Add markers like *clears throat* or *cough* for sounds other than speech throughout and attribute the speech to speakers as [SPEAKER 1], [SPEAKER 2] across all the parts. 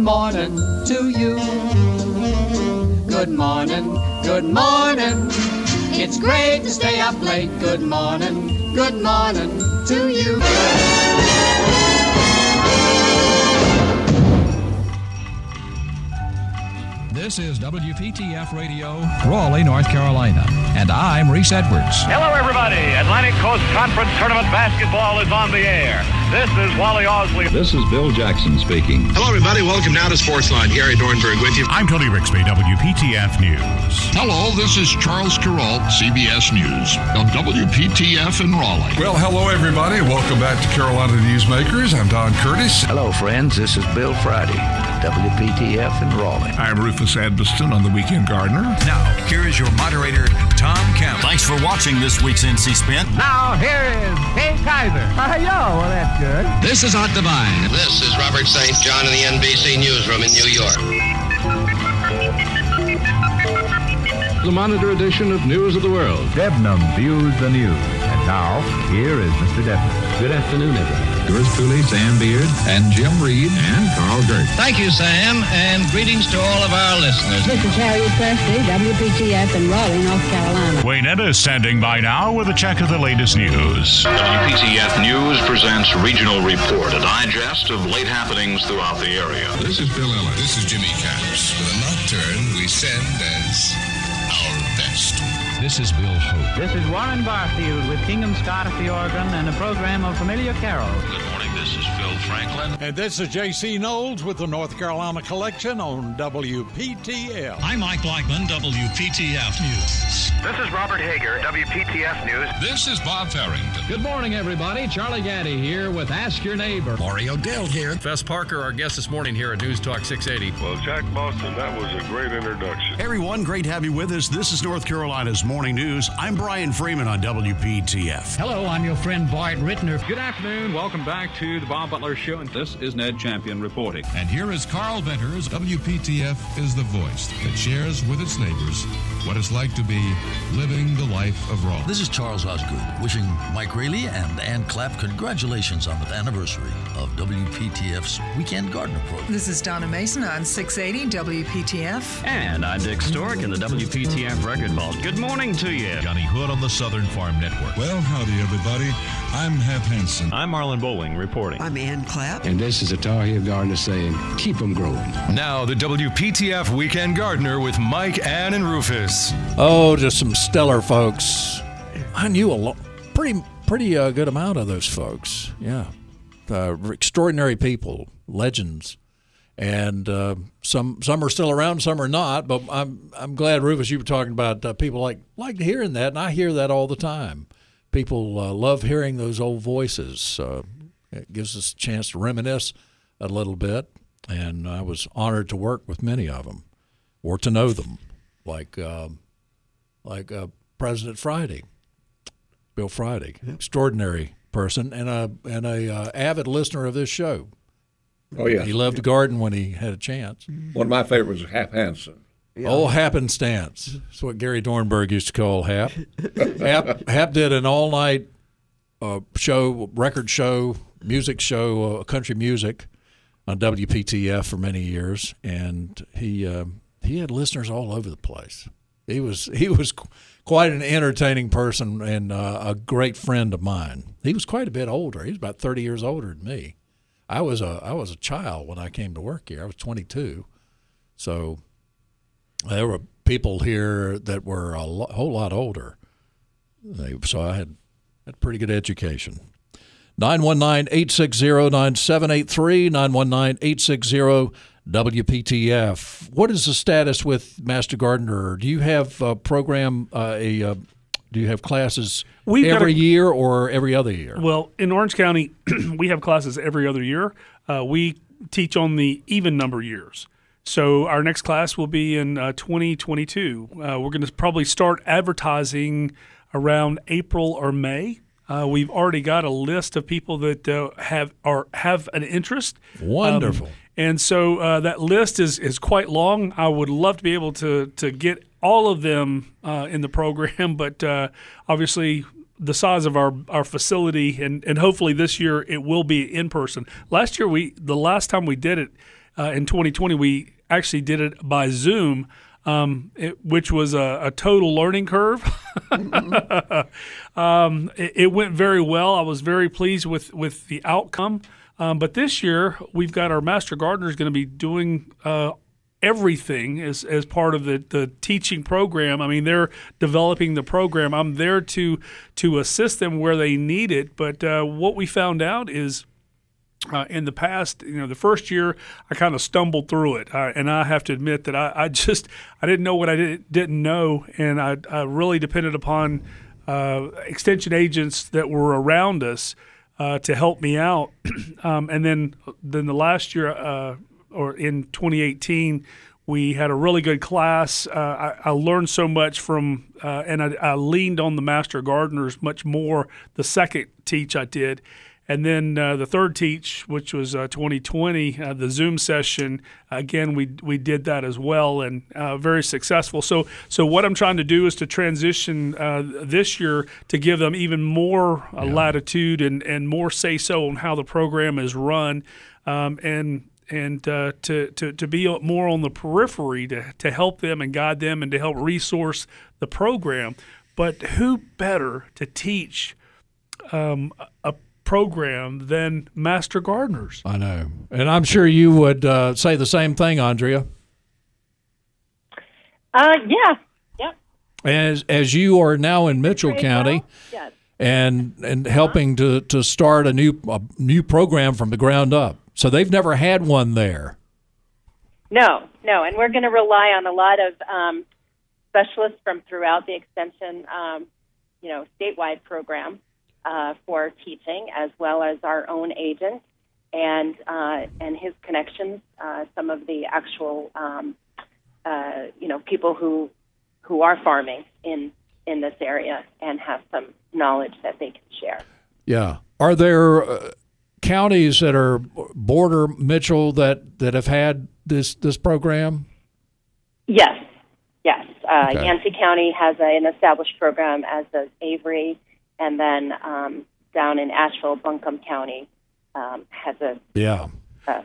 [SPEAKER 1] morning
[SPEAKER 2] to you. Good morning, good morning. It's great to stay up late. Good morning, good morning to you.
[SPEAKER 3] This is WPTF Radio, Raleigh, North Carolina. And I'm Reese Edwards.
[SPEAKER 4] Hello, everybody. Atlantic Coast Conference Tournament basketball is on the air. This is Wally Osley.
[SPEAKER 5] This is Bill Jackson speaking.
[SPEAKER 6] Hello, everybody. Welcome now to Sportsline. Gary Dornberg with you.
[SPEAKER 7] I'm Tony Rixby, WPTF News.
[SPEAKER 8] Hello, this is Charles Carroll, CBS News, on WPTF in Raleigh.
[SPEAKER 9] Well, hello, everybody. Welcome back to Carolina Newsmakers. I'm Don Curtis.
[SPEAKER 10] Hello, friends. This is Bill Friday, WPTF in Raleigh.
[SPEAKER 7] I'm Rufus Edmisten on The Weekend Gardener.
[SPEAKER 3] Now, here is your moderator, Tom Campbell.
[SPEAKER 11] Thanks for watching this week's NC Spin.
[SPEAKER 12] Now, here is Kay Kyser.
[SPEAKER 13] Hi, yo. Well, that's good.
[SPEAKER 6] This is Art Divine. This is Robert St. John in the NBC Newsroom in New York.
[SPEAKER 5] The Monitor edition of News of the World.
[SPEAKER 14] Debnam views the news. And now, here is Mr. Debnam.
[SPEAKER 15] Good afternoon, everyone.
[SPEAKER 5] Yours truly, Sam Beard, and Jim Reed, and Carl Gert.
[SPEAKER 16] Thank you, Sam, and greetings to all of our listeners.
[SPEAKER 17] This is Harriet Presley, WPTF in Raleigh, North Carolina.
[SPEAKER 7] Wayne Etta is standing by now with a check of the latest news.
[SPEAKER 8] WPTF News presents Regional Report, a digest of late happenings throughout the area.
[SPEAKER 5] This is Bill Ellis.
[SPEAKER 18] This is Jimmy Caps. With a nocturne we send as our best.
[SPEAKER 3] This is Bill Hope.
[SPEAKER 19] This is Warren Barfield with Kingham Scott at the organ and a program of familiar carols.
[SPEAKER 8] Good morning, this is Phil Franklin.
[SPEAKER 20] And this is J.C. Knowles with the North Carolina Collection on WPTF.
[SPEAKER 21] I'm Mike Blackman, WPTF News.
[SPEAKER 4] This is Robert Hager, WPTF News.
[SPEAKER 8] This is Bob Farrington.
[SPEAKER 22] Good morning, everybody. Charlie Gaddy here with Ask Your Neighbor.
[SPEAKER 23] Mario Dell here.
[SPEAKER 24] Fess Parker, our guest this morning here at News Talk 680.
[SPEAKER 25] Well, Jack Boston, that was a great introduction.
[SPEAKER 26] Everyone, great to have you with us. This is North Carolina's Morning News. I'm Brian Freeman on WPTF.
[SPEAKER 22] Hello, I'm your friend Bart Rittner.
[SPEAKER 27] Good afternoon. Welcome back to the Bob Butler Show. And this is Ned Champion reporting.
[SPEAKER 3] And here is Carl Venters. WPTF is the voice that shares with its neighbors what it's like to be living the life of Raleigh.
[SPEAKER 11] This is Charles Osgood wishing Mike Raley and Ann Clapp congratulations on the anniversary of WPTF's Weekend Gardener program.
[SPEAKER 28] This is Donna Mason on 680 WPTF.
[SPEAKER 29] And I'm Dick Stork in the WPTF Record Vault. Good morning to you.
[SPEAKER 3] Johnny Hood on the Southern Farm Network.
[SPEAKER 9] Well, howdy, everybody. I'm Hap Hansen.
[SPEAKER 27] I'm Marlon Bowling reporting.
[SPEAKER 30] I'm Ann Clapp.
[SPEAKER 31] And this is a Tar Heel Gardener saying, keep them growing.
[SPEAKER 32] Now, the WPTF Weekend Gardener with Mike, Ann, and Rufus.
[SPEAKER 33] Oh, just some stellar folks. I knew a lot, pretty, pretty uh, good amount of those folks. Yeah. Uh, extraordinary people, legends. And uh, some some are still around, some are not. But I'm I'm glad, Rufus, you were talking about uh, people like like hearing that, and I hear that all the time. People uh, love hearing those old voices. It gives us a chance to reminisce a little bit, and I was honored to work with many of them, or to know them, like um, like uh, President Friday, Bill Friday, extraordinary person, and a and a uh, avid listener of this show.
[SPEAKER 34] Oh yeah,
[SPEAKER 33] he loved to garden when he had a chance.
[SPEAKER 34] One of my favorites was Hap Hansen.
[SPEAKER 33] Yeah. Oh, happenstance. That's what Gary Dornberg used to call Hap. *laughs* Hap, Hap did an all night uh, show, record show, music show, uh, country music on WPTF for many years, and he uh, he had listeners all over the place. He was he was quite an entertaining person and uh, a great friend of mine. He was quite a bit older. He was about thirty years older than me. I was a I was a child when I came to work here. I was twenty two, so there were people here that were a lo- whole lot older. They, so I had had pretty good education. 919-860-9783, 919-860 WPTF. What is the status with Master Gardener? Do you have a program uh, a uh, do you have classes
[SPEAKER 35] We've
[SPEAKER 33] every
[SPEAKER 35] a,
[SPEAKER 33] year or every other year?
[SPEAKER 35] Well, in Orange County, *clears throat* we have classes every other year. Uh, we teach on the even number years. So our next class will be in uh, 2022. Uh, we're going to probably start advertising around April or May. Uh, we've already got a list of people that uh, have or have an interest.
[SPEAKER 33] Wonderful.
[SPEAKER 35] Um, and so uh, that list is is quite long. I would love to be able to to get all of them uh, in the program, *laughs* but uh, obviously the size of our, our facility, and, and hopefully this year it will be in person. Last year we the last time we did it uh, in 2020 we actually did it by Zoom. Um, it, which was a, a, total learning curve. *laughs* um, it, it, went very well. I was very pleased with, with the outcome. Um, but this year, we've got our master gardeners going to be doing uh, everything as, as part of the, the teaching program. I mean, they're developing the program. I'm there to to assist them where they need it. But uh, what we found out is. Uh, in the past, you know, the first year I kind of stumbled through it, uh, and I have to admit that I, I, just I didn't know what I did, didn't know, and I, I really depended upon uh, extension agents that were around us uh, to help me out. *clears throat* um, and then then the last year uh, or in 2018, we had a really good class. Uh, I, I, learned so much from, uh, and I, I, leaned on the master gardeners much more. The second teach I did, and then uh, the third teach, which was 2020, uh, uh, the Zoom session. Again, we we did that as well, and uh, very successful. So so what I'm trying to do is to transition this year to give them even more yeah. latitude and and more say so on how the program is run. Um, and and uh, to, to, to be more on the periphery to, to help them and guide them and to help resource the program. But who better to teach um, a program than master gardeners?
[SPEAKER 33] I know. And I'm sure you would uh, say the same thing, Andrea.
[SPEAKER 36] Uh, yeah. Yep.
[SPEAKER 33] As, as you are now in Mitchell County.
[SPEAKER 36] Yes.
[SPEAKER 33] And and helping to, to start a new a new program from the ground up. So they've never had one there.
[SPEAKER 36] No, no, and we're going to rely on a lot of um, specialists from throughout the extension, um, you know, statewide program uh, for teaching, as well as our own agent and uh, and his connections. Uh, some of the actual, um, uh, you know, people who who are farming in in this area and have some knowledge that they can share.
[SPEAKER 33] Yeah. Are there uh, counties that are border Mitchell that, that have had this this program?
[SPEAKER 36] Yes, yes. Uh, okay. Yancey County has a, an established program, as does Avery, and then um, down in Asheville, Buncombe County um, has a
[SPEAKER 33] yeah
[SPEAKER 36] uh,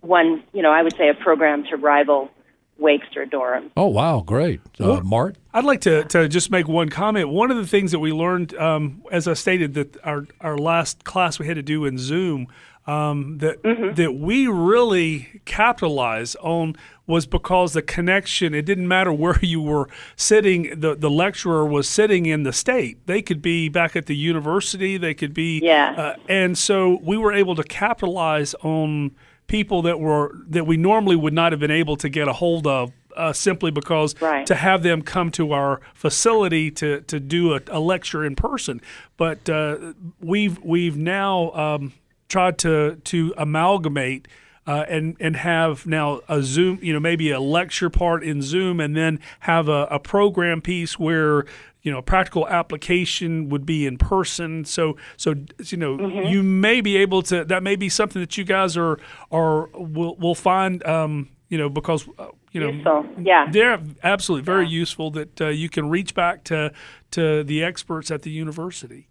[SPEAKER 36] one. You know, I would say a program to rival Wakes or Durham.
[SPEAKER 33] Oh wow, great, uh, well, Mart.
[SPEAKER 35] I'd like to, to just make one comment. One of the things that we learned, um, as I stated, that our our last class we had to do in Zoom, um, that mm-hmm. that we really capitalize on was because the connection. It didn't matter where *laughs* you were sitting. The the lecturer was sitting in the state. They could be back at the university. They could be
[SPEAKER 36] yeah.
[SPEAKER 35] Uh, and so we were able to capitalize on people that were that we normally would not have been able to get a hold of uh, simply because
[SPEAKER 36] right.
[SPEAKER 35] to have them come to our facility to, to do a, a lecture in person. But uh, we've we've now um, tried to to amalgamate. Uh, and and have now a Zoom, you know, maybe a lecture part in Zoom, and then have a, a program piece where you know practical application would be in person so so you know mm-hmm. you may be able to that may be something that you guys are are will will find um you know because uh, you know
[SPEAKER 36] useful. yeah
[SPEAKER 35] they're absolutely very yeah. useful that uh, you can reach back to to the experts at the university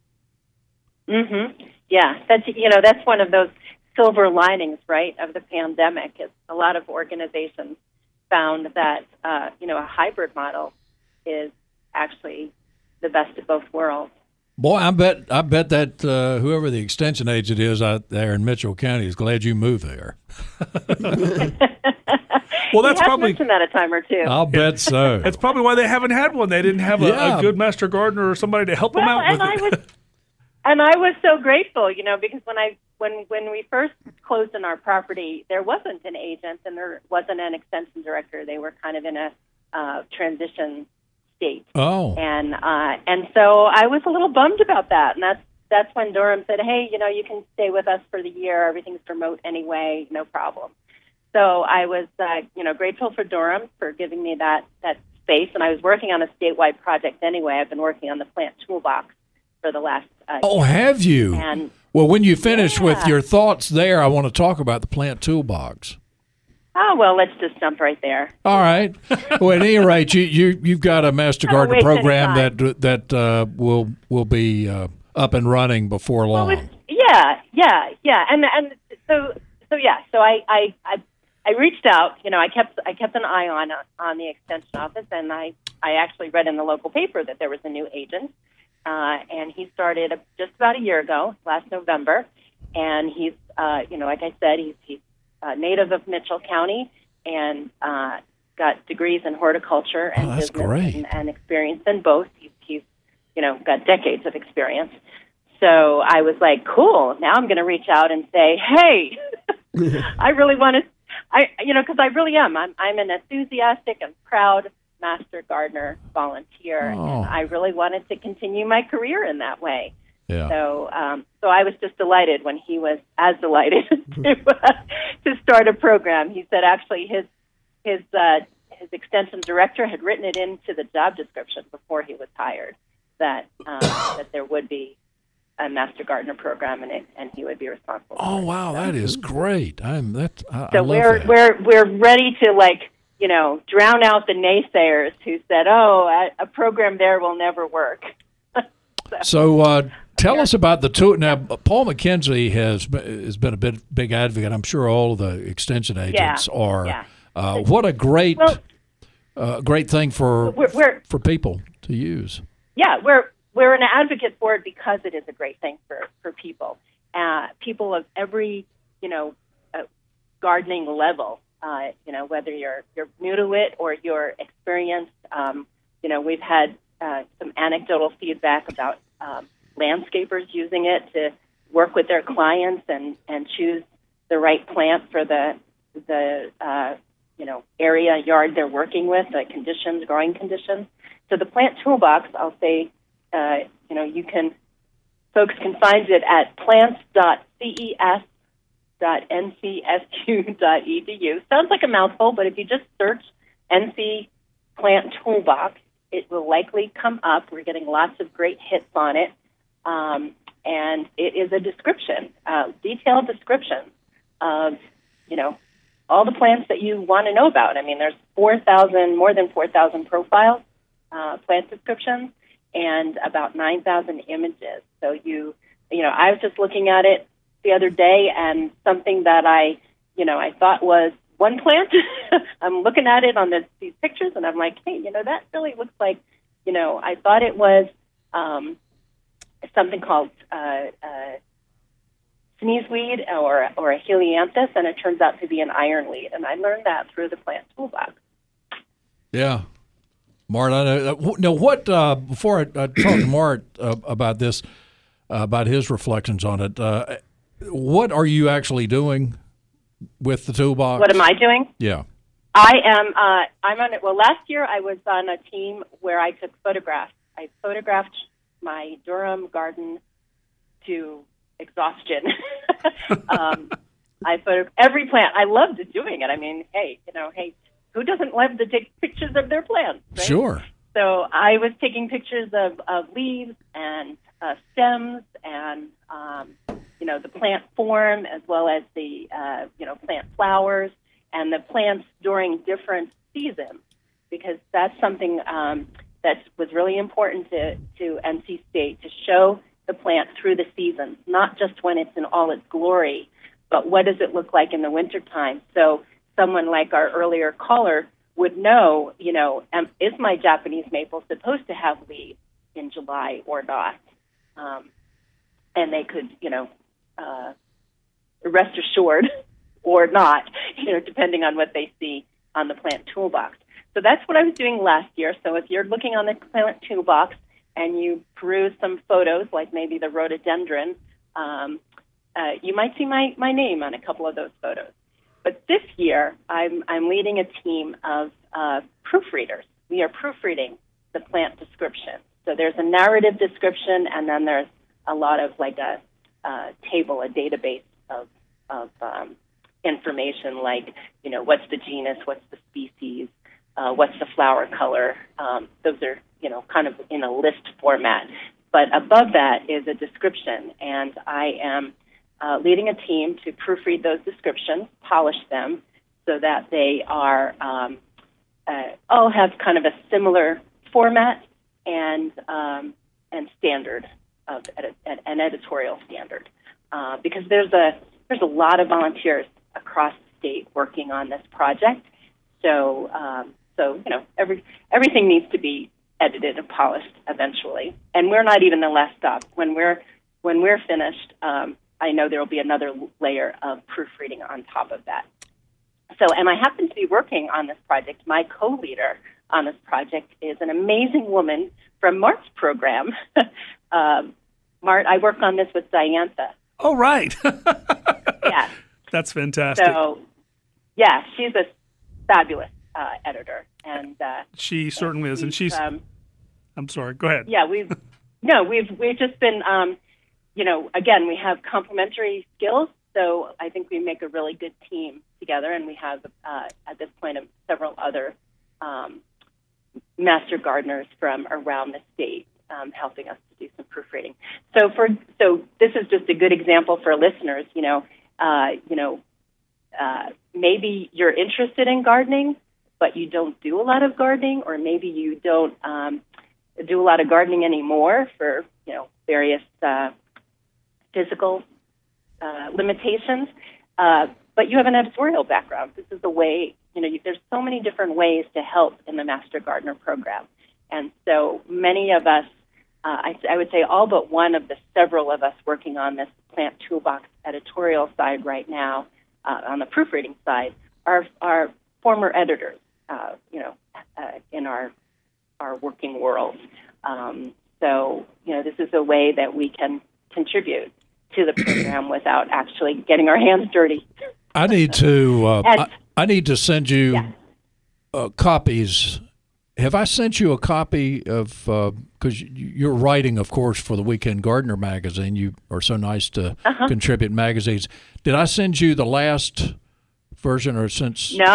[SPEAKER 36] mhm yeah that's you know that's one of those silver linings right of the pandemic is a lot of organizations found that uh, you know a hybrid model is actually the best of both worlds.
[SPEAKER 33] Boy, I bet I bet that uh, whoever the extension agent is out there in Mitchell County is glad you moved there. *laughs*
[SPEAKER 36] well, that's probably mentioned that a time or two.
[SPEAKER 33] I'll bet so.
[SPEAKER 35] that's probably why they haven't had one. They didn't have a, yeah. a good master gardener or somebody to help
[SPEAKER 36] well,
[SPEAKER 35] them out
[SPEAKER 36] and
[SPEAKER 35] with
[SPEAKER 36] I. Was, and I was so grateful, you know, because when I when when we first closed on our property, there wasn't an agent and there wasn't an extension director. They were kind of in a uh, transition state.
[SPEAKER 33] Oh.
[SPEAKER 36] And uh, and so I was a little bummed about that, and that's that's when Durham said, "Hey, you know, you can stay with us for the year. Everything's remote anyway, no problem." So I was, uh, you know, grateful for Durham for giving me that that space, and I was working on a statewide project anyway. I've been working on the plant toolbox for the last. Uh,
[SPEAKER 33] oh, have you?
[SPEAKER 36] And
[SPEAKER 33] well, when you finish
[SPEAKER 36] yeah.
[SPEAKER 33] with your thoughts there, I want to talk about the plant toolbox.
[SPEAKER 36] Oh well, let's just jump right there.
[SPEAKER 33] All right. Well, at any rate, you you you've got a master gardener program that that uh, will will be uh, up and running before long.
[SPEAKER 36] Well, yeah, yeah, yeah, and and so so yeah, so I I I, I reached out. You know, I kept I kept an eye on on the extension office, and I I actually read in the local paper that there was a new agent, uh, and he started just about a year ago, last November, and he's uh, you know, like I said, he's he's uh, native of Mitchell County and uh, got degrees in horticulture and
[SPEAKER 33] Oh,
[SPEAKER 36] business
[SPEAKER 33] great.
[SPEAKER 36] and, and experience in both. He's he's you know got decades of experience. So I was like, cool. Now I'm going to reach out and say, hey, *laughs* *laughs* I really want to, I you know, because I really am. I'm I'm an enthusiastic and proud master gardener volunteer,
[SPEAKER 33] Oh.
[SPEAKER 36] and I really wanted to continue my career in that way.
[SPEAKER 33] Yeah.
[SPEAKER 36] So, um, so I was just delighted when he was as delighted *laughs* to, uh, to start a program. He said actually his his uh, his extension director had written it into the job description before he was hired that um, *coughs* that there would be a master gardener program and it, and he would be responsible.
[SPEAKER 33] Oh wow, that is great. I'm that. I, I
[SPEAKER 36] So
[SPEAKER 33] love
[SPEAKER 36] we're
[SPEAKER 33] that.
[SPEAKER 36] we're we're ready to like you know drown out the naysayers who said, "Oh, a, program there will never work." *laughs*
[SPEAKER 33] So uh, tell us about the two. Now, Paul McKenzie has has been a bit big advocate. I'm sure all of the extension agents are.
[SPEAKER 36] yeah.
[SPEAKER 33] Uh, what a great,
[SPEAKER 36] Well-
[SPEAKER 33] uh, great thing for
[SPEAKER 36] We're, we're
[SPEAKER 33] for people to use.
[SPEAKER 36] yeah, we're we're an advocate for it because it is a great thing for for people, uh, people of every you know uh, gardening level. Uh, you know whether you're you're new to it or you're experienced. Um, you know we've had uh, some anecdotal feedback about um, landscapers using it to work with their clients and and choose the right plant for the the uh, you know area yard they're working with, the conditions, growing conditions. So the plant toolbox, I'll say, uh, you know, you can folks can find it at plants.ces.ncsu.edu. Sounds like a mouthful, but if you just search NC Plant Toolbox, it will likely come up. We're getting lots of great hits on it, um, and it is a description, detailed description of you know all the plants that you want to know about. I mean, there's 4,000, more than 4,000 profiles, uh, plant descriptions, and about 9,000 images. So you, you know, I was just looking at it the other day, and something that I, you know, I thought was one plant. *laughs* I'm looking at it on this, these pictures, and I'm like, hey, you know, that really looks like, you know, I thought it was um, something called uh, uh, sneezeweed or or a helianthus, and it turns out to be an ironweed. And I learned that through the plant toolbox.
[SPEAKER 33] Yeah, Mart. I know. uh, Now, what uh, before I, I talk to Mart uh, about this, uh, about his reflections on it. What are you actually doing with the toolbox?
[SPEAKER 36] What am I doing?
[SPEAKER 33] Yeah.
[SPEAKER 36] I am. Uh, I'm on it. Well, last year I was on a team where I took photographs. I photographed my Durham garden to exhaustion. *laughs* um, I photo every plant. I loved doing it. I mean, hey, you know, hey, who doesn't love to take pictures of their plants? Right?
[SPEAKER 33] Sure.
[SPEAKER 36] So I was taking pictures of, of leaves and uh, stems and um, you know the plant form as well as the uh, you know plant flowers and the plants during different seasons because that's something um, that was really important to, to NC State to show the plant through the seasons, not just when it's in all its glory, but what does it look like in the wintertime. So someone like our earlier caller would know, you know, um, is my Japanese maple supposed to have leaves in July or not? Um, and they could, you know, uh, rest assured *laughs* or not, you know, depending on what they see on the plant toolbox. So that's what I was doing last year. So if you're looking on the plant toolbox and you peruse some photos, like maybe the rhododendron, um, uh, you might see my, my name on a couple of those photos. But this year, I'm, I'm leading a team of uh, proofreaders. We are proofreading the plant description. So there's a narrative description, and then there's a lot of like a, uh table, a database of, of um, information, like you know what's the genus, what's the species, uh, what's the flower color. Um, those are you know kind of in a list format. But above that is a description, and I am uh, leading a team to proofread those descriptions, polish them, so that they are um, uh, all have kind of a similar format and um, and standard of edit- an editorial standard. Uh, because there's a there's a lot of volunteers across the state working on this project. So um, so you know every everything needs to be edited and polished eventually. And we're not even the last stop. When we're when we're finished, um, I know there will be another layer of proofreading on top of that. So, and I happen to be working on this project. My co-leader on this project is an amazing woman from Mart's program. *laughs* um, Mart, I worked on this with Diantha.
[SPEAKER 35] Oh, right. *laughs*
[SPEAKER 36] yeah.
[SPEAKER 35] That's fantastic.
[SPEAKER 36] So, yeah, she's a fabulous uh, editor, and uh,
[SPEAKER 35] she certainly is, and she's.
[SPEAKER 36] Um,
[SPEAKER 35] I'm sorry. Go ahead.
[SPEAKER 36] Yeah, we've no, we've we've just been, um, you know, again, we have complementary skills, so I think we make a really good team together, and we have uh, at this point several other um, master gardeners from around the state um, helping us to do some proofreading. So for so this is just a good example for listeners. You know, uh, you know, uh, maybe you're interested in gardening, but you don't do a lot of gardening, or maybe you don't um, do a lot of gardening anymore for you know various uh, physical uh, limitations. Uh, but you have an editorial background. This is the way you know. You, there's so many different ways to help in the Master Gardener program, and so many of us. Uh, I, I would say all but one of the several of us working on this plant toolbox editorial side right now, uh, on the proofreading side, are are former editors. Uh, you know, uh, in our our working world. Um, so, you know, this is a way that we can contribute to the program *clears throat* without actually getting our hands dirty.
[SPEAKER 33] I need to. Uh,
[SPEAKER 36] And-
[SPEAKER 33] I, I need to send you
[SPEAKER 36] Yeah.
[SPEAKER 33] uh, copies. Have I sent you a copy of? Because you're writing, of course, for the Weekend Gardener magazine. You are so nice to
[SPEAKER 36] Uh-huh.
[SPEAKER 33] contribute magazines. Did I send you the last version, or since?
[SPEAKER 36] No,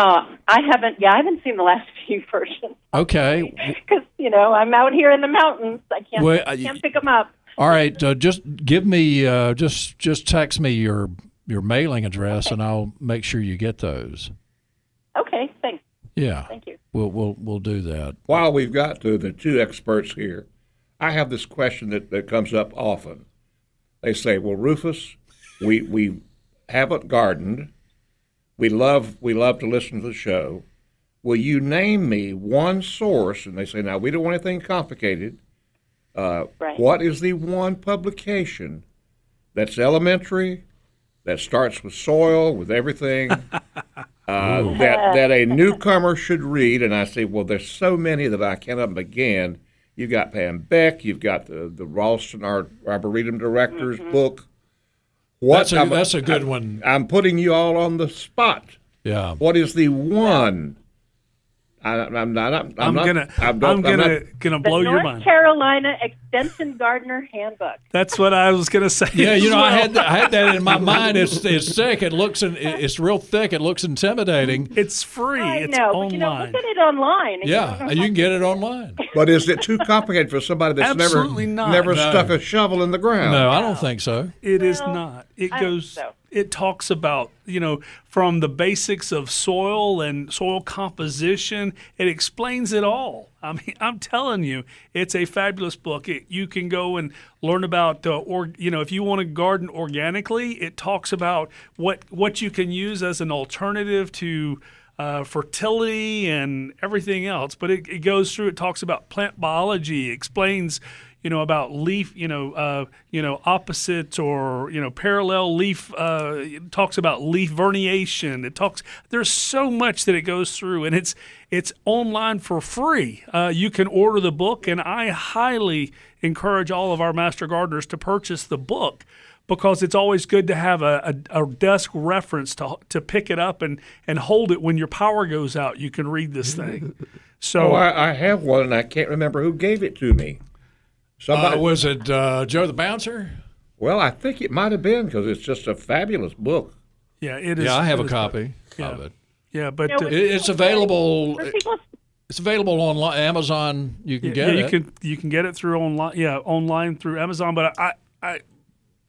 [SPEAKER 36] I haven't. Yeah, I haven't seen the last *laughs* few versions
[SPEAKER 33] Okay. *laughs*
[SPEAKER 36] because you know I'm out here in the mountains. I can't
[SPEAKER 33] Well, I-
[SPEAKER 36] can't pick them up.
[SPEAKER 33] All right. Uh, just give me. Uh, just just text me your your mailing address, and I'll make sure you get those.
[SPEAKER 36] Okay, thanks.
[SPEAKER 33] Yeah.
[SPEAKER 36] Thank you.
[SPEAKER 33] We'll we'll we'll do that.
[SPEAKER 34] While we've got to the two experts here, I have this question that, that comes up often. They say, "Well, Rufus, we we haven't gardened. We love we love to listen to the show. Will you name me one source?" And they say, "Now we don't want anything complicated. Uh,
[SPEAKER 36] Right.
[SPEAKER 34] What is the one publication that's elementary, that starts with soil, with everything?" *laughs* uh, that that a *laughs* newcomer should read, and I say, well, there's so many that I cannot begin. You've got Pam Beck, you've got the the Raulston, our Arboretum director's book.
[SPEAKER 33] That's a-
[SPEAKER 34] I'm-
[SPEAKER 33] that's a good one.
[SPEAKER 34] I'm putting you all on the spot.
[SPEAKER 33] Yeah.
[SPEAKER 34] What is the one? I, I'm not. I'm,
[SPEAKER 35] I'm,
[SPEAKER 34] not,
[SPEAKER 35] gonna. I'm,
[SPEAKER 34] not-
[SPEAKER 35] gonna
[SPEAKER 34] not-
[SPEAKER 35] gonna
[SPEAKER 36] The
[SPEAKER 35] blow your
[SPEAKER 36] North
[SPEAKER 35] mind.
[SPEAKER 36] Carolina Extension Gardener Handbook.
[SPEAKER 35] That's what I was gonna say.
[SPEAKER 33] Yeah, you
[SPEAKER 35] as
[SPEAKER 33] know, I had that, I had that in my *laughs* mind. It's it's thick. It looks in, it's real thick. It looks intimidating.
[SPEAKER 35] It's free.
[SPEAKER 36] I
[SPEAKER 35] it's
[SPEAKER 36] know,
[SPEAKER 35] online.
[SPEAKER 36] but you know, look at it online. and you
[SPEAKER 33] Yeah, you can get it online.
[SPEAKER 34] but is it too complicated for somebody that's
[SPEAKER 35] Absolutely
[SPEAKER 34] never
[SPEAKER 35] not.
[SPEAKER 34] never
[SPEAKER 33] No.
[SPEAKER 34] stuck a shovel in the ground?
[SPEAKER 33] No, I don't think so.
[SPEAKER 35] It is
[SPEAKER 36] Well,
[SPEAKER 35] not. It
[SPEAKER 36] I don't
[SPEAKER 35] goes.
[SPEAKER 36] so.
[SPEAKER 35] It talks about you know from the basics of soil and soil composition. It explains it all. I mean, *laughs* I'm telling you, it's a fabulous book. It, you can go and learn about uh, or you know if you want to garden organically, it talks about what what you can use as an alternative to. Uh, fertility and everything else, but it, it goes through. It talks about plant biology, explains you know about leaf you know uh, you know opposite or you know parallel leaf uh, it talks about leaf venation. It talks there's so much that it goes through and it's it's online for free. Uh, you can order the book and i highly encourage all of our master gardeners to purchase the book because it's always good to have a, a, a desk reference to to pick it up and and hold it when your power goes out. You can read this thing. *laughs* So
[SPEAKER 34] Oh, I, I have one, and I can't remember who gave it to me. Somebody
[SPEAKER 33] Uh, was it uh, Joe the Bouncer?
[SPEAKER 34] Well, I think it might have been because it's just a fabulous book.
[SPEAKER 35] yeah it is
[SPEAKER 33] Yeah, I have a copy
[SPEAKER 35] yeah.
[SPEAKER 33] of it.
[SPEAKER 35] yeah but uh,
[SPEAKER 33] it's available. It's available on Amazon. You can
[SPEAKER 35] yeah,
[SPEAKER 33] get
[SPEAKER 35] yeah,
[SPEAKER 33] it.
[SPEAKER 35] you can you can get it through online. Yeah, online through Amazon. But I, I,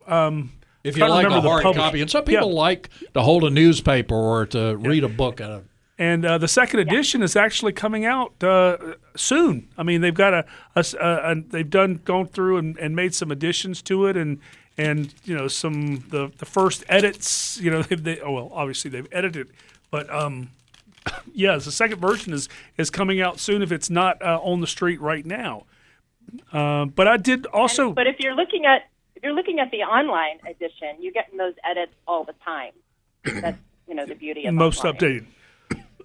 [SPEAKER 35] um,
[SPEAKER 33] If you like a hard copy, and some people yeah. like to hold a newspaper or to yeah. read a book out of.
[SPEAKER 35] And uh, the second edition yeah. is actually coming out uh, soon. I mean, they've got a, a, a, they've done gone through and, and made some additions to it, and and you know some the the first edits. You know, *laughs* they, they oh well, obviously they've edited, but um, *coughs* yes, the second version is is coming out soon if it's not uh, on the street right now. Uh, but I did also.
[SPEAKER 36] And, but if you're looking at if you're looking at the online edition, you're getting those edits all the time. That's you know the beauty of
[SPEAKER 35] most
[SPEAKER 36] online.
[SPEAKER 35] updated.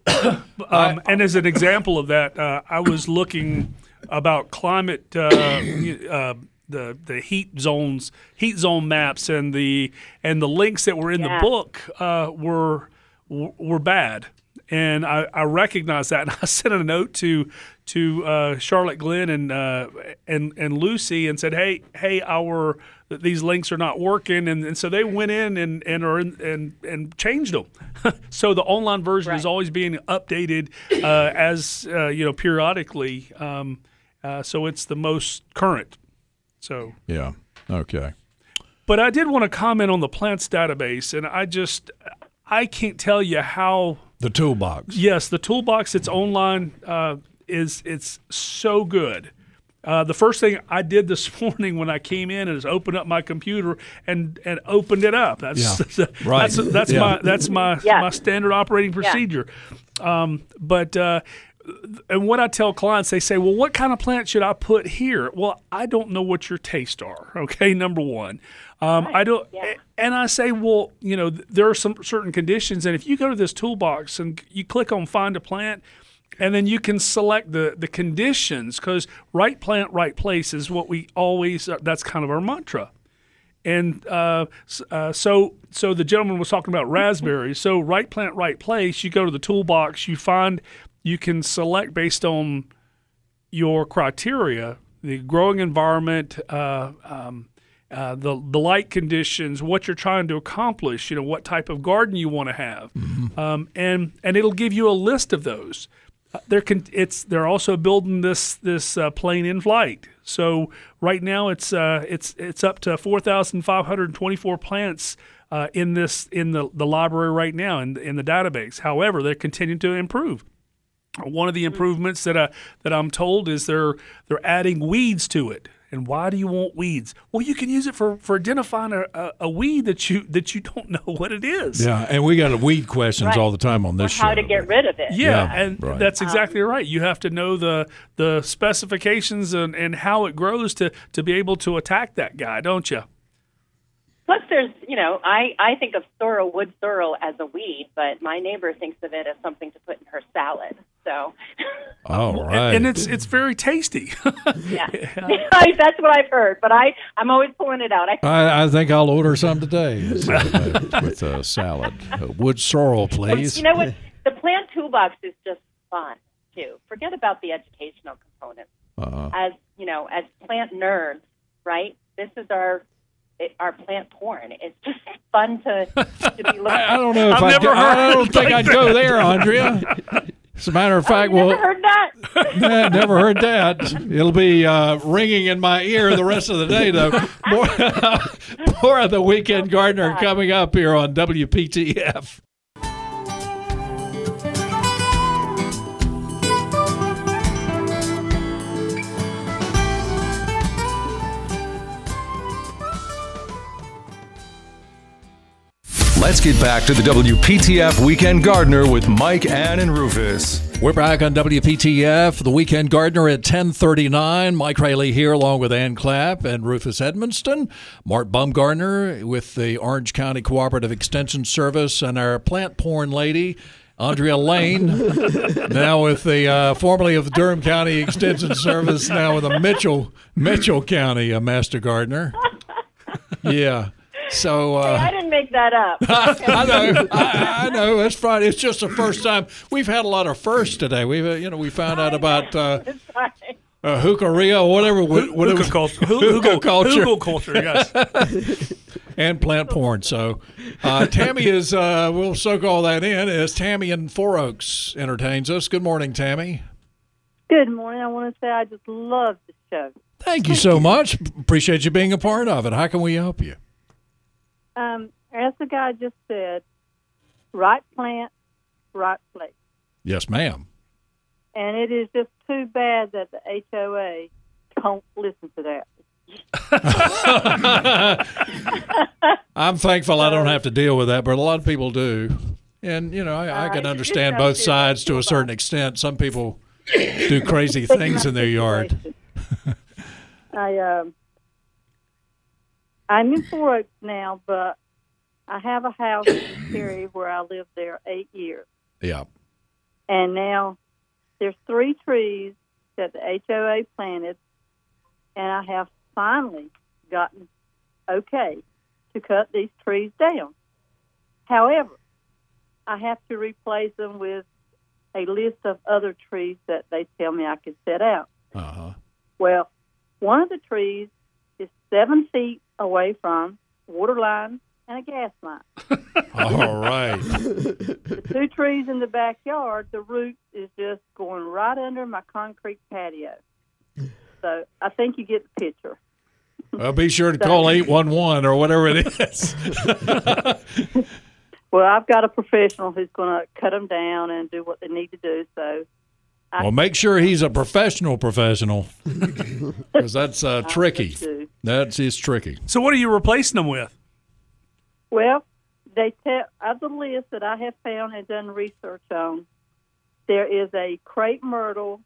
[SPEAKER 35] *coughs* um, and as an example of that, uh, I was looking about climate, uh, uh, the the heat zones, heat zone maps, and the and the links that were in yeah. the book uh, were were bad and I, I recognized that, *laughs* and I sent a note to to uh, Charlotte Glen and uh, and and Lucy and said, "Hey, hey, our these links are not working," and, and so they went in and and are in, and and changed them. *laughs* so the online version right. is always being updated uh, as uh, you know periodically. Um, uh, so it's the most current. So
[SPEAKER 33] yeah, okay.
[SPEAKER 35] But I did want to comment on the plants database, and I just I can't tell you how
[SPEAKER 33] the toolbox.
[SPEAKER 35] Yes, the toolbox. It's online. Uh, is it's so good. Uh, the first thing I did this *laughs* morning when I came in is open up my computer and, and opened it up. That's
[SPEAKER 33] yeah. *laughs* right.
[SPEAKER 35] That's that's yeah. my that's my yeah. my standard operating procedure. Um, but uh, and what I tell clients, they say, "Well, what kind of plant should I put here?" Well, I don't know what your tastes are. *laughs* Okay, number one, um, right. I don't, yeah. and I say, well, you know, there are some certain conditions, and if you go to this toolbox and you click on Find a Plant, and then you can select the the conditions because right plant, right place is what we always. Uh, that's kind of our mantra. And uh, uh, so, so the gentleman was talking about raspberries. So, right plant, right place. You go to the toolbox. You find you can select based on your criteria, the growing environment, uh, um, uh, the the light conditions, what you're trying to accomplish, you know, what type of garden you want to have, mm-hmm. um, and and it'll give you a list of those. Uh, they're con- it's they're also building this this uh, plane in flight. So right now it's uh, it's it's up to 4,524 plants uh, in this in the, the library right now in in the database. However, they're continuing to improve. One of the mm-hmm. improvements that I, that I'm told is they're they're adding weeds to it. And why do you want weeds? Well, you can use it for, for identifying a, a, a weed that you that you don't know *laughs* what it is.
[SPEAKER 33] Yeah, and we got weed questions
[SPEAKER 36] right.
[SPEAKER 33] all the time on this
[SPEAKER 36] or how
[SPEAKER 33] show.
[SPEAKER 36] to get rid of it.
[SPEAKER 35] Yeah, yeah and right. that's exactly um, right. You have to know the the specifications and, and how it grows to to be able to attack that guy, don't you?
[SPEAKER 36] Plus, there's, you know, I, I think of sorrel, wood sorrel as a weed, but my neighbor thinks of it as something to put in her salad. So. *laughs*
[SPEAKER 33] Oh, right.
[SPEAKER 35] And, it's it's very tasty. *laughs*
[SPEAKER 36] yeah, *laughs* that's what I've heard. But I I'm always pulling it out. I
[SPEAKER 33] I, I think I'll order some today with a salad. wood sorrel, please.
[SPEAKER 36] You know what? The plant toolbox is just fun too. Forget about the educational component. Uh-huh. As you know, as plant nerds, right? This is our it, our plant porn. It's just fun to, to be *laughs* looking. I,
[SPEAKER 33] I don't know if
[SPEAKER 35] I've
[SPEAKER 33] I'd
[SPEAKER 35] never
[SPEAKER 33] go,
[SPEAKER 35] heard
[SPEAKER 33] I don't think I'd go there, Andrea. As a matter of fact,
[SPEAKER 36] oh,
[SPEAKER 33] well,
[SPEAKER 36] never heard that. *laughs*
[SPEAKER 33] yeah, never heard that. It'll be uh, ringing in my ear the rest of the day, though. *laughs* More, more of the weekend gardener coming up here on WPTF.
[SPEAKER 32] Let's get back to the WPTF Weekend Gardener with Mike, Ann, and Rufus.
[SPEAKER 33] We're back on WPTF, the Weekend Gardener at 1039. Mike Raley here along with Ann Clapp and Rufus Edmisten. Mart Bumgardner with the Orange County Cooperative Extension Service and our plant porn lady, Andrea Lane, *laughs* now with the uh, formerly of the Durham County Extension Service, now with the Mitchell Mitchell County uh, Master Gardener. *laughs* Yeah. So
[SPEAKER 36] uh, hey, I didn't make that up. *laughs*
[SPEAKER 33] I know, I, I, know. It's fine. It's just the first time we've had a lot of firsts today. We've, uh, you know, we found out about uh, *laughs* uh, hookah or whatever. whatever *laughs*
[SPEAKER 35] hookah culture. Hookah culture. Hookah culture.
[SPEAKER 33] Yes. and plant porn. So uh, Tammy is. Uh, we'll soak all that in as Tammy in Four Oaks entertains us. Good morning, Tammy.
[SPEAKER 37] Good morning. I want to say I just love the show.
[SPEAKER 33] Thank you so much. Appreciate you being a part of it. How can we help you?
[SPEAKER 37] Um, as the guy just said, right plant, right place.
[SPEAKER 33] Yes, ma'am.
[SPEAKER 37] And it is just too bad that the HOA don't listen to that. *laughs*
[SPEAKER 33] I'm thankful I don't have to deal with that, but a lot of people do. And, you know, I, I can understand both sides to a certain extent. Some people do crazy *laughs* things in their yard.
[SPEAKER 37] I um, I'm in Four Oaks now, but I have a house in Cary *clears throat* where I lived there eight years,
[SPEAKER 33] Yeah.
[SPEAKER 37] and now there's three trees that the HOA planted, and I have finally gotten okay to cut these trees down. However, I have to replace them with a list of other trees that they tell me I can set out.
[SPEAKER 33] Uh huh.
[SPEAKER 37] Well, one of the trees is seven feet away from water line and a gas line. *laughs*
[SPEAKER 33] All right.
[SPEAKER 37] The two trees in the backyard, the root is just going right under my concrete patio. So I think you get the picture.
[SPEAKER 33] Well, be sure to call 811 or whatever it is. *laughs*
[SPEAKER 37] Well, I've got a professional who's going to cut them down and do what they need to do. So
[SPEAKER 33] well, make sure he's a professional professional *laughs* because that's uh, tricky. That's is tricky.
[SPEAKER 35] So what are you replacing them with?
[SPEAKER 37] Well, they tell of the list that I have found and done research on. There is a crepe myrtle.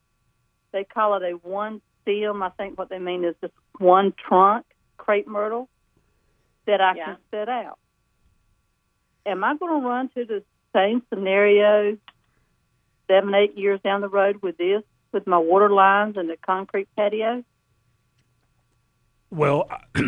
[SPEAKER 37] They call it a one stem. I think what they mean is just one trunk crepe myrtle that I can set out. Am I going to run to the same scenario seven, eight years down the road with this, with my water lines and the concrete patio?
[SPEAKER 35] Well, *clears throat* uh,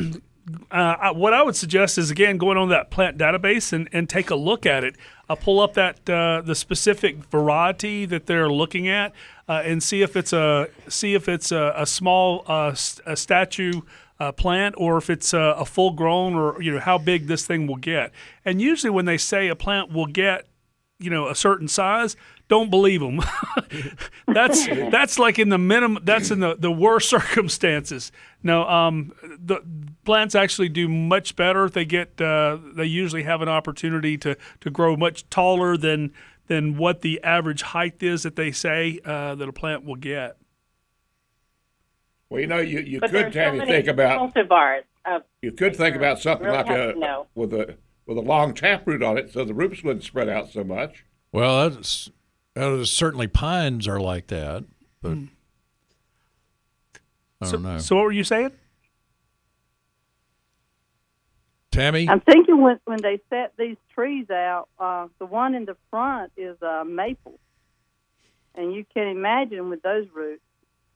[SPEAKER 35] I- what I would suggest is again going on that plant database and, and take a look at it. Uh, pull up that uh, the specific variety that they're looking at uh, and see if it's a see if it's a, a small uh, a statue uh, plant or if it's a, a full grown or you know how big this thing will get. And usually when they say a plant will get you know a certain size don't believe them *laughs* that's that's like in the minimum that's in the, the worst *laughs* circumstances. No um the plants actually do much better. They get uh, they usually have an opportunity to to grow much taller than than what the average height is that they say uh, that a plant will get.
[SPEAKER 34] Well, you know, you, you
[SPEAKER 36] but
[SPEAKER 34] could
[SPEAKER 36] there's so many
[SPEAKER 34] think about
[SPEAKER 36] cultivars of
[SPEAKER 34] you could think about something
[SPEAKER 36] really
[SPEAKER 34] like a with a with a long taproot on it, so the roots wouldn't spread out so much.
[SPEAKER 33] Well, that's, that is, certainly pines are like that, but I
[SPEAKER 35] so,
[SPEAKER 33] don't know.
[SPEAKER 35] so what were you saying
[SPEAKER 33] Tammy,
[SPEAKER 37] I'm thinking when when they set these trees out, uh, the one in the front is uh, maple, and you can imagine with those roots,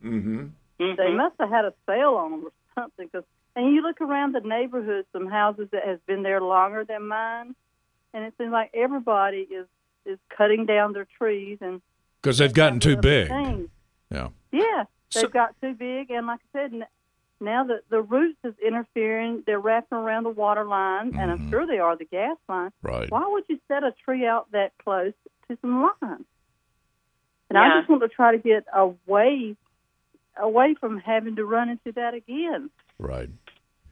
[SPEAKER 34] Mm-hmm.
[SPEAKER 37] they must have had a sale on them or something. Cause, and you look around the neighborhood, some houses that has been there longer than mine, and it seems like everybody is is cutting down their trees and
[SPEAKER 33] because they've gotten too big.
[SPEAKER 37] things.
[SPEAKER 33] Yeah.
[SPEAKER 37] Yeah, they've got too big, and like I said, now that the roots is interfering, they're wrapping around the water line, and I'm sure they are the gas line.
[SPEAKER 33] Right.
[SPEAKER 37] Why would you set a tree out that close to some lines? And
[SPEAKER 36] Yeah.
[SPEAKER 37] I just want to try to get away, away from having to run into that again.
[SPEAKER 33] Right.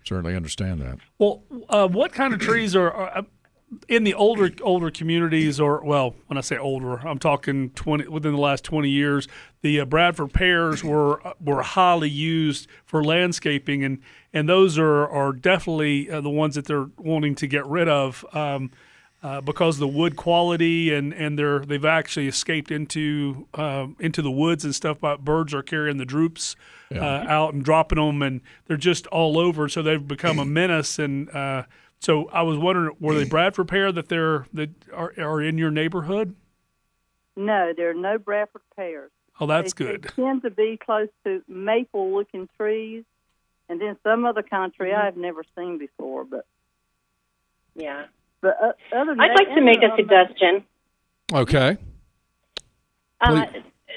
[SPEAKER 33] Certainly understand that.
[SPEAKER 35] Well, uh, what kind of trees are, are in the older older communities, or well, when I say older, I'm talking twenty within the last twenty years. The uh, Bradford pears were uh, were highly used for landscaping, and and those are are definitely uh, the ones that they're wanting to get rid of. Um, uh, because of the wood quality and, and they're they've actually escaped into um, into the woods and stuff. But birds are carrying the droops uh, out and dropping them, and they're just all over. So they've become a menace. And uh, so I was wondering, were they *clears throat* Bradford pear that they're that are, are in your neighborhood?
[SPEAKER 37] No, there are no Bradford pears.
[SPEAKER 35] Oh, that's
[SPEAKER 37] they,
[SPEAKER 35] good.
[SPEAKER 37] They tend to be close to maple-looking trees, and then some other country I've never seen before. But
[SPEAKER 36] Yeah.
[SPEAKER 37] but uh, other than
[SPEAKER 36] I'd
[SPEAKER 37] that,
[SPEAKER 36] like to make a suggestion.
[SPEAKER 33] Okay.
[SPEAKER 36] Uh,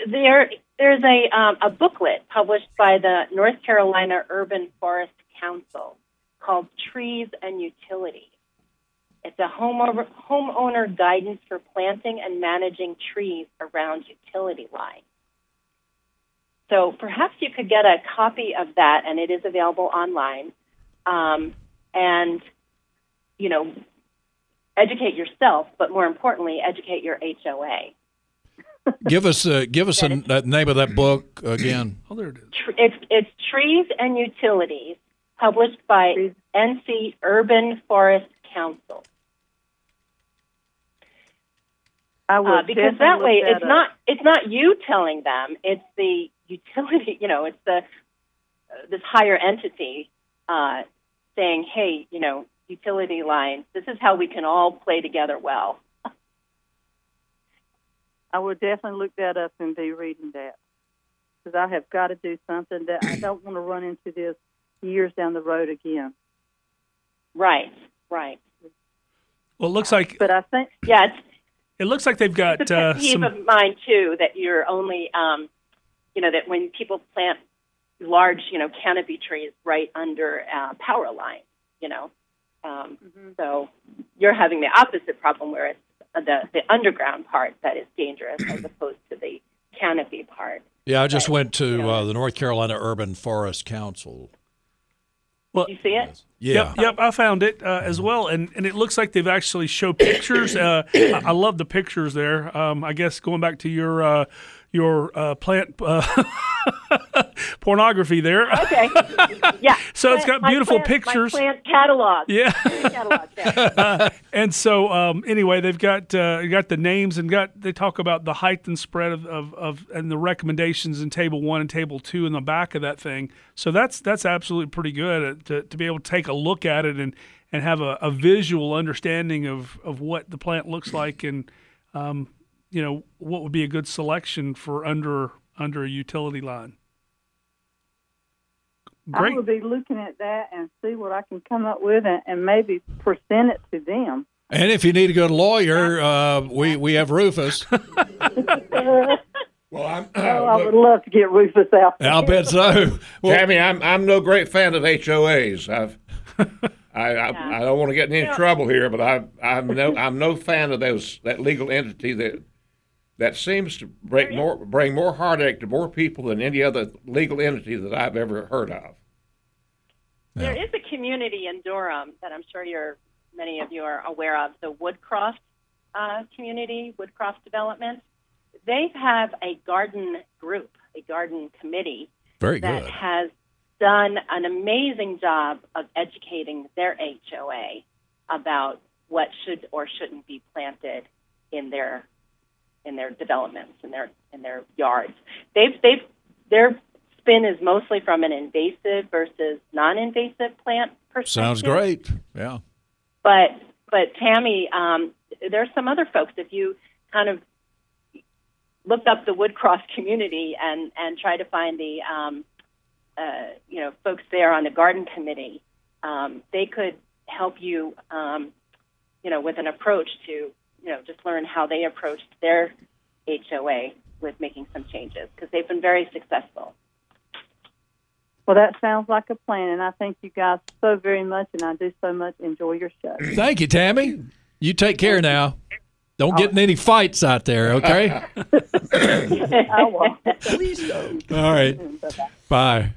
[SPEAKER 36] there, there's a um, a booklet published by the North Carolina Urban Forest Council called "Trees and Utilities." It's a homeowner homeowner guidance for planting and managing trees around utility lines. So perhaps you could get a copy of that, and it is available online. Um, and you know, educate yourself, but more importantly, educate your HOA. *laughs*
[SPEAKER 33] give us uh, give us a, the name of that book again.
[SPEAKER 35] Oh, there it is.
[SPEAKER 36] It's it's Trees and Utilities, published by NC Urban Forest Council.
[SPEAKER 37] I would
[SPEAKER 36] Uh, because that way,
[SPEAKER 37] that
[SPEAKER 36] it's
[SPEAKER 37] up.
[SPEAKER 36] not it's not you telling them; it's the utility. *laughs* You know, it's the uh, this higher entity uh, saying, "Hey, you know, utility lines. This is how we can all play together well." *laughs*
[SPEAKER 37] I will definitely look that up and be reading that because I have got to do something that I don't want to run into this years down the road again.
[SPEAKER 36] Right, right.
[SPEAKER 35] Well, it looks like.
[SPEAKER 37] But I think.
[SPEAKER 36] Yeah, it's,
[SPEAKER 35] it looks like they've got
[SPEAKER 36] it's a
[SPEAKER 35] uh,
[SPEAKER 36] pet peeve
[SPEAKER 35] some.
[SPEAKER 36] of mine too that you're only, um, you know, that when people plant large, you know, canopy trees right under uh, power lines, you know, um, so you're having the opposite problem where it's the the underground part that is dangerous as opposed to the canopy part.
[SPEAKER 33] Yeah, I just went to uh, the North Carolina Urban Forest Council.
[SPEAKER 35] Well,
[SPEAKER 36] you see it?
[SPEAKER 33] Yeah.
[SPEAKER 35] Yep, yep, I found it uh, as well, and, and it looks like they've actually showed pictures. Uh, I, I love the pictures there. Um, I guess going back to your uh, your uh, plant uh, *laughs* pornography there.
[SPEAKER 36] Okay. Yeah. *laughs*
[SPEAKER 35] So it's got beautiful
[SPEAKER 36] plant-
[SPEAKER 35] pictures.
[SPEAKER 36] Plant catalog.
[SPEAKER 35] Yeah.
[SPEAKER 36] catalog.
[SPEAKER 35] Uh, *laughs* and so um, anyway, they've got uh, got the names and got they talk about the height and spread of, of, of and the recommendations in table one and table two in the back of that thing. So that's that's absolutely pretty good uh, to, to be able to take a look at it and, and have a, a visual understanding of, of what the plant looks like and um, you know what would be a good selection for under under a utility line. Great.
[SPEAKER 37] I will be looking at that and see what I can come up with and, and maybe present it to them.
[SPEAKER 33] And if you need a good lawyer, uh, we we have Rufus. *laughs*
[SPEAKER 34] Well, I'm.
[SPEAKER 37] oh, I would love to get Rufus out. there.
[SPEAKER 33] I'll bet so. *laughs* Well,
[SPEAKER 34] Tammy, I'm I'm no great fan of HOAs. I've *laughs* I I, I don't want to get in any trouble here, but I I'm no I'm no fan of those that legal entity that that seems to bring more bring more heartache to more people than any other legal entity that I've ever heard of.
[SPEAKER 36] There is a community in Durham that I'm sure you're many of you are aware of, the Woodcroft uh, community, Woodcroft Development. They have a garden group, a garden committee
[SPEAKER 33] Very
[SPEAKER 36] that
[SPEAKER 33] good.
[SPEAKER 36] has done an amazing job of educating their HOA about what should or shouldn't be planted in their in their developments in their in their yards. They've they've their spin is mostly from an invasive versus non-invasive plant perspective.
[SPEAKER 33] Sounds great. Yeah.
[SPEAKER 36] But but Tammy, um, there's some other folks. If you kind of look up the Woodcroft community and and try to find the um, uh, you know folks there on the garden committee, um, they could help you um, you know with an approach to you know just learn how they approached their HOA with making some changes because they've been very successful.
[SPEAKER 37] Well, that sounds like a plan, and I thank you guys so very much, and I do so much enjoy your show. *clears throat*
[SPEAKER 33] Thank you, Tammy. You take care now. Don't get in any fights out there, okay? *laughs*
[SPEAKER 37] I won't.
[SPEAKER 36] Please
[SPEAKER 33] All right. Bye.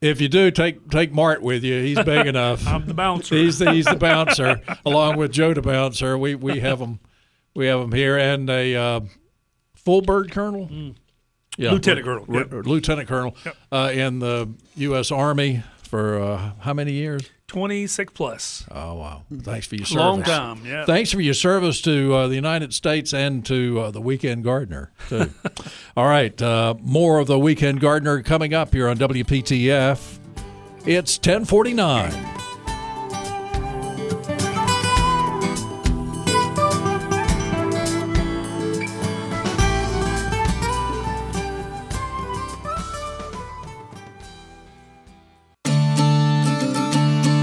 [SPEAKER 33] If you do, take take Mart with you. He's big *laughs* enough.
[SPEAKER 35] I'm the bouncer.
[SPEAKER 33] He's the, he's the bouncer, along with Joe the bouncer. We we have them, we have them here and a uh, full bird colonel.
[SPEAKER 35] Mm. Yeah,
[SPEAKER 33] Lieutenant
[SPEAKER 35] Colonel.
[SPEAKER 33] Yep. Lieutenant Colonel yep. uh, in the U.S. Army for uh, how many years?
[SPEAKER 35] 26 plus.
[SPEAKER 33] Oh, wow. Thanks for your service.
[SPEAKER 35] Long time, yeah.
[SPEAKER 33] Thanks for your service to uh, the United States and to uh, the Weekend Gardener, too. *laughs* All right. Uh, more of the Weekend Gardener coming up here on WPTF. It's 1049.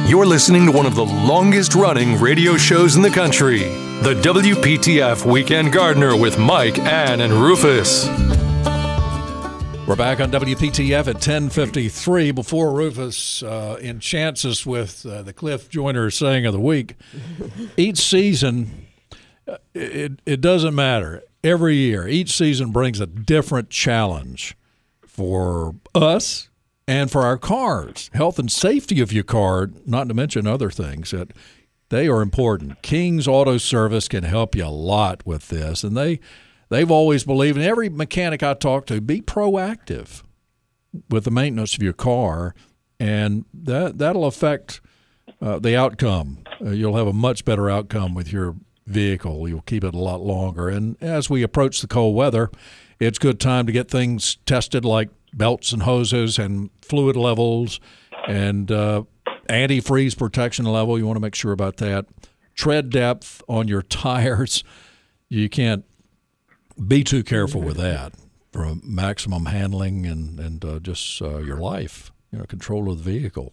[SPEAKER 32] You're listening to one of the longest running radio shows in the country, the WPTF Weekend Gardener with Mike, Ann, and Rufus.
[SPEAKER 33] We're back on WPTF at 10:53. Before Rufus uh, enchants us with uh, the Cliff Joyner saying of the week, *laughs* each season uh, it it doesn't matter. Every year, each season brings a different challenge for us and for our cars. Health and safety of your car, not to mention other things that They are important. King's Auto Service can help you a lot with this, and they they've always believed. And every mechanic I talk to, be proactive with the maintenance of your car, and that that'll affect uh, the outcome. Uh, you'll have a much better outcome with your vehicle. You'll keep it a lot longer. And as we approach the cold weather, it's good time to get things tested like belts and hoses and fluid levels and uh, antifreeze protection level. You want to make sure about that. Tread depth on your *laughs* tires. You can't be too careful with that for maximum handling and and uh, just uh, your life, you know, control of the vehicle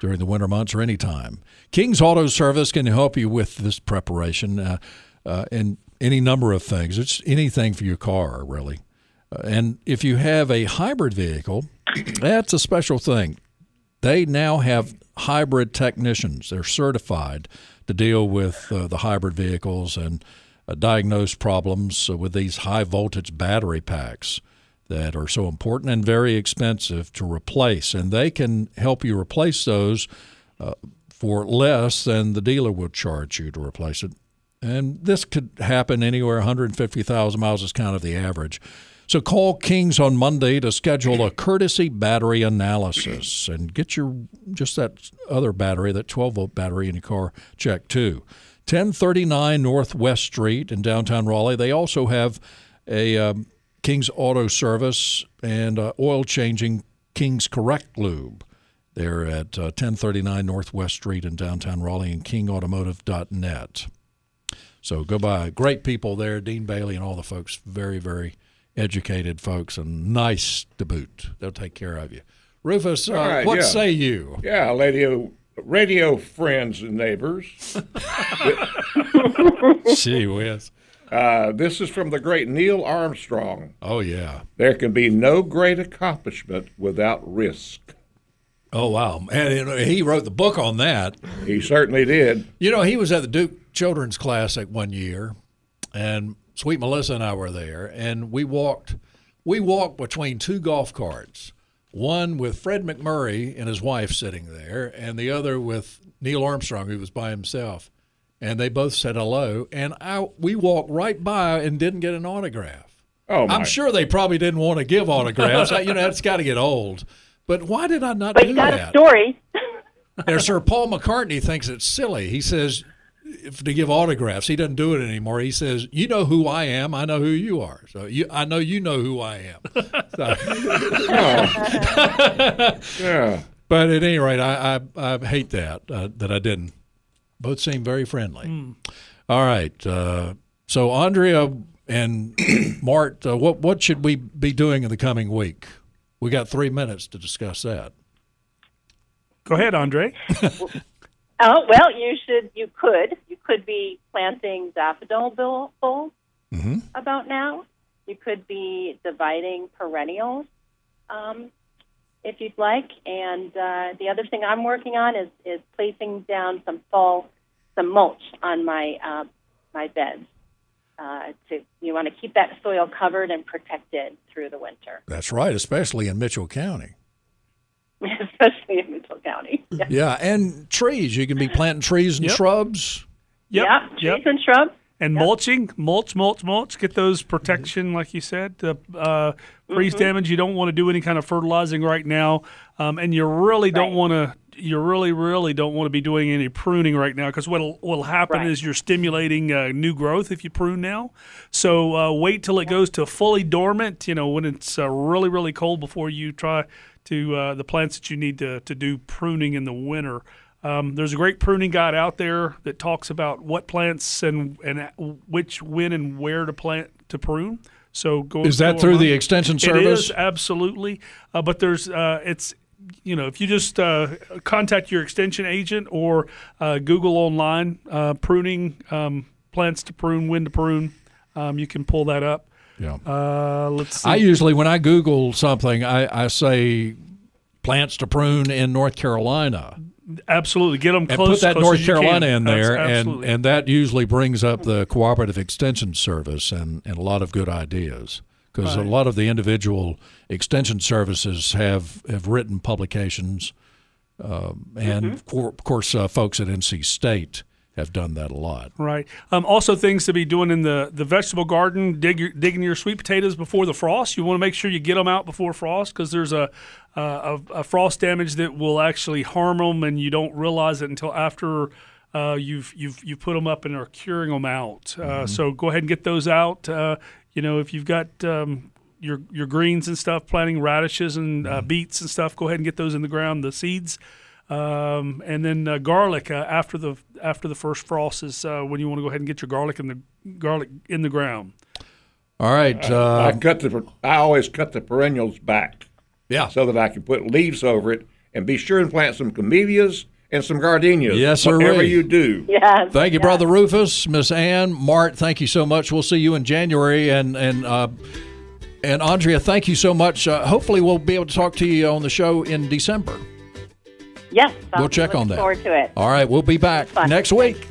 [SPEAKER 33] during the winter months or any time. King's Auto Service can help you with this preparation uh, uh, and any number of things. It's anything for your car, really. Uh, and if you have a hybrid vehicle, that's a special thing. They now have hybrid technicians. They're certified to deal with uh, the hybrid vehicles and uh, diagnose problems uh, with these high voltage battery packs that are so important and very expensive to replace. And they can help you replace those uh, for less than the dealer would charge you to replace it. And this could happen anywhere 150,000 miles is kind of the average. So call Kings on Monday to schedule a courtesy battery analysis and get your just that other battery, that 12 volt battery in your car checked too. 1039 Northwest Street in downtown Raleigh. They also have a um, King's Auto Service and uh, oil changing King's Correct Lube. They're at uh, 1039 Northwest Street in downtown Raleigh and kingautomotive.net. So go by. Great people there, Dean Bailey and all the folks. Very, very educated folks and nice to boot. They'll take care of you. Rufus, uh, right, what
[SPEAKER 34] yeah.
[SPEAKER 33] say you?
[SPEAKER 34] Yeah, radio, radio friends and neighbors. *laughs*
[SPEAKER 33] Gee whiz.
[SPEAKER 34] Uh, this is from the great Neil Armstrong.
[SPEAKER 33] Oh, yeah.
[SPEAKER 34] There can be no great accomplishment without risk.
[SPEAKER 33] Oh, wow. And he wrote the book on that.
[SPEAKER 34] He certainly did.
[SPEAKER 33] You know, he was at the Duke Children's Classic one year, and Sweet Melissa and I were there, and we walked. We walked between two golf carts, one with Fred MacMurray and his wife sitting there, and the other with Neil Armstrong, who was by himself and they both said hello. And I we walked right by and didn't get an autograph.
[SPEAKER 34] Oh, my.
[SPEAKER 33] I'm sure they probably didn't want to give autographs. You know, it's got to get old. But why did I not
[SPEAKER 36] but
[SPEAKER 33] do
[SPEAKER 36] you got
[SPEAKER 33] that?
[SPEAKER 36] a story. *laughs*
[SPEAKER 33] and Sir Paul McCartney thinks it's silly. He says if, to give autographs, he doesn't do it anymore. He says, "You know who I am. I know who you are. So you, I know you know who I am." *laughs* So,
[SPEAKER 34] oh. *laughs* yeah.
[SPEAKER 33] But at any rate, I I, I hate that uh, that I didn't. Both seem very friendly.
[SPEAKER 35] Mm.
[SPEAKER 33] All right. Uh, so Andrea and *clears throat* Mart, uh, what what should we be doing in the coming week? We got three minutes to discuss that.
[SPEAKER 35] Go ahead, Andre. *laughs*
[SPEAKER 36] oh well, you should. You could. You could be planting daffodil bulbs
[SPEAKER 33] mm-hmm.
[SPEAKER 36] about now. You could be dividing perennials. Um, if you'd like. And uh, the other thing I'm working on is, is placing down some fall, some mulch on my uh, my beds. Uh, to you want to keep that soil covered and protected through the winter.
[SPEAKER 33] That's right, especially in Mitchell County. *laughs*
[SPEAKER 36] especially in Mitchell County.
[SPEAKER 33] Yeah. yeah, and trees. You can be planting trees and
[SPEAKER 35] Yep.
[SPEAKER 33] shrubs.
[SPEAKER 35] Yep.
[SPEAKER 36] Yeah, trees
[SPEAKER 35] Yep.
[SPEAKER 36] and shrubs.
[SPEAKER 35] And mulching, mulch, mulch, mulch. Get those protection, like you said, the uh, freeze
[SPEAKER 36] Mhm.
[SPEAKER 35] damage. You don't want to do any kind of fertilizing right now, um, and you really don't want to. You really, really don't want to be doing any pruning right now because what'll what'll happen
[SPEAKER 36] Right.
[SPEAKER 35] is you're stimulating uh, new growth if you prune now. So uh, wait till it goes to fully dormant. You know when it's uh, really, really cold before you try to uh, the plants that you need to to do pruning in the winter. Um, there's a great pruning guide out there that talks about what plants and and which, when, and where to plant to prune. So go.
[SPEAKER 33] Is that
[SPEAKER 35] go
[SPEAKER 33] through the
[SPEAKER 36] Uh-huh.
[SPEAKER 33] Extension Service?
[SPEAKER 35] is absolutely, uh, but there's uh, it's you know if you just uh, contact your extension agent or uh, Google online uh, pruning um, plants to prune, when to prune, um, you can pull that up.
[SPEAKER 33] Yeah.
[SPEAKER 35] Uh, let's see.
[SPEAKER 33] I usually, when I Google something, I, I say plants to prune in North Carolina.
[SPEAKER 35] absolutely get them
[SPEAKER 33] and
[SPEAKER 35] close.
[SPEAKER 33] put that
[SPEAKER 35] close
[SPEAKER 33] North Carolina in there, and and that usually brings up the cooperative extension service and, and a lot of good ideas because
[SPEAKER 35] Right.
[SPEAKER 33] a lot of the individual extension services have have written publications, um, and
[SPEAKER 35] Mm-hmm.
[SPEAKER 33] of of course, uh, folks at NC State have done that a lot.
[SPEAKER 35] Right. Um, also, things to be doing in the, the vegetable garden, dig your, digging your sweet potatoes before the frost. You want to make sure you get them out before frost because there's a, a, a frost damage that will actually harm them, and you don't realize it until after uh, you've you've you put them up and are curing them out. Uh, mm-hmm. So go ahead and get those out. Uh, you know, if you've got um, your your greens and stuff, planting radishes and uh, mm-hmm. beets and stuff, go ahead and get those in the ground. The seeds. Um, and then uh, garlic uh, after the after the first frost is uh, when you want to go ahead and get your garlic in the garlic in the ground.
[SPEAKER 33] All right.
[SPEAKER 34] I, I cut the I always cut the perennials back.
[SPEAKER 33] Yeah.
[SPEAKER 34] So that I can put leaves over it and be sure and plant some camellias and some gardenias.
[SPEAKER 33] Yes, sir.
[SPEAKER 34] Whatever you do.
[SPEAKER 36] Yes.
[SPEAKER 33] Thank you,
[SPEAKER 36] yes.
[SPEAKER 33] brother Rufus, Miss Ann, Mart. Thank you so much. We'll see you in January, and and uh, and Andrea, thank you so much. Uh, hopefully, we'll be able to talk to you on the show in December.
[SPEAKER 36] Yes,
[SPEAKER 33] we'll check
[SPEAKER 36] on
[SPEAKER 33] that.
[SPEAKER 36] Forward to it.
[SPEAKER 33] All right, we'll be back next week.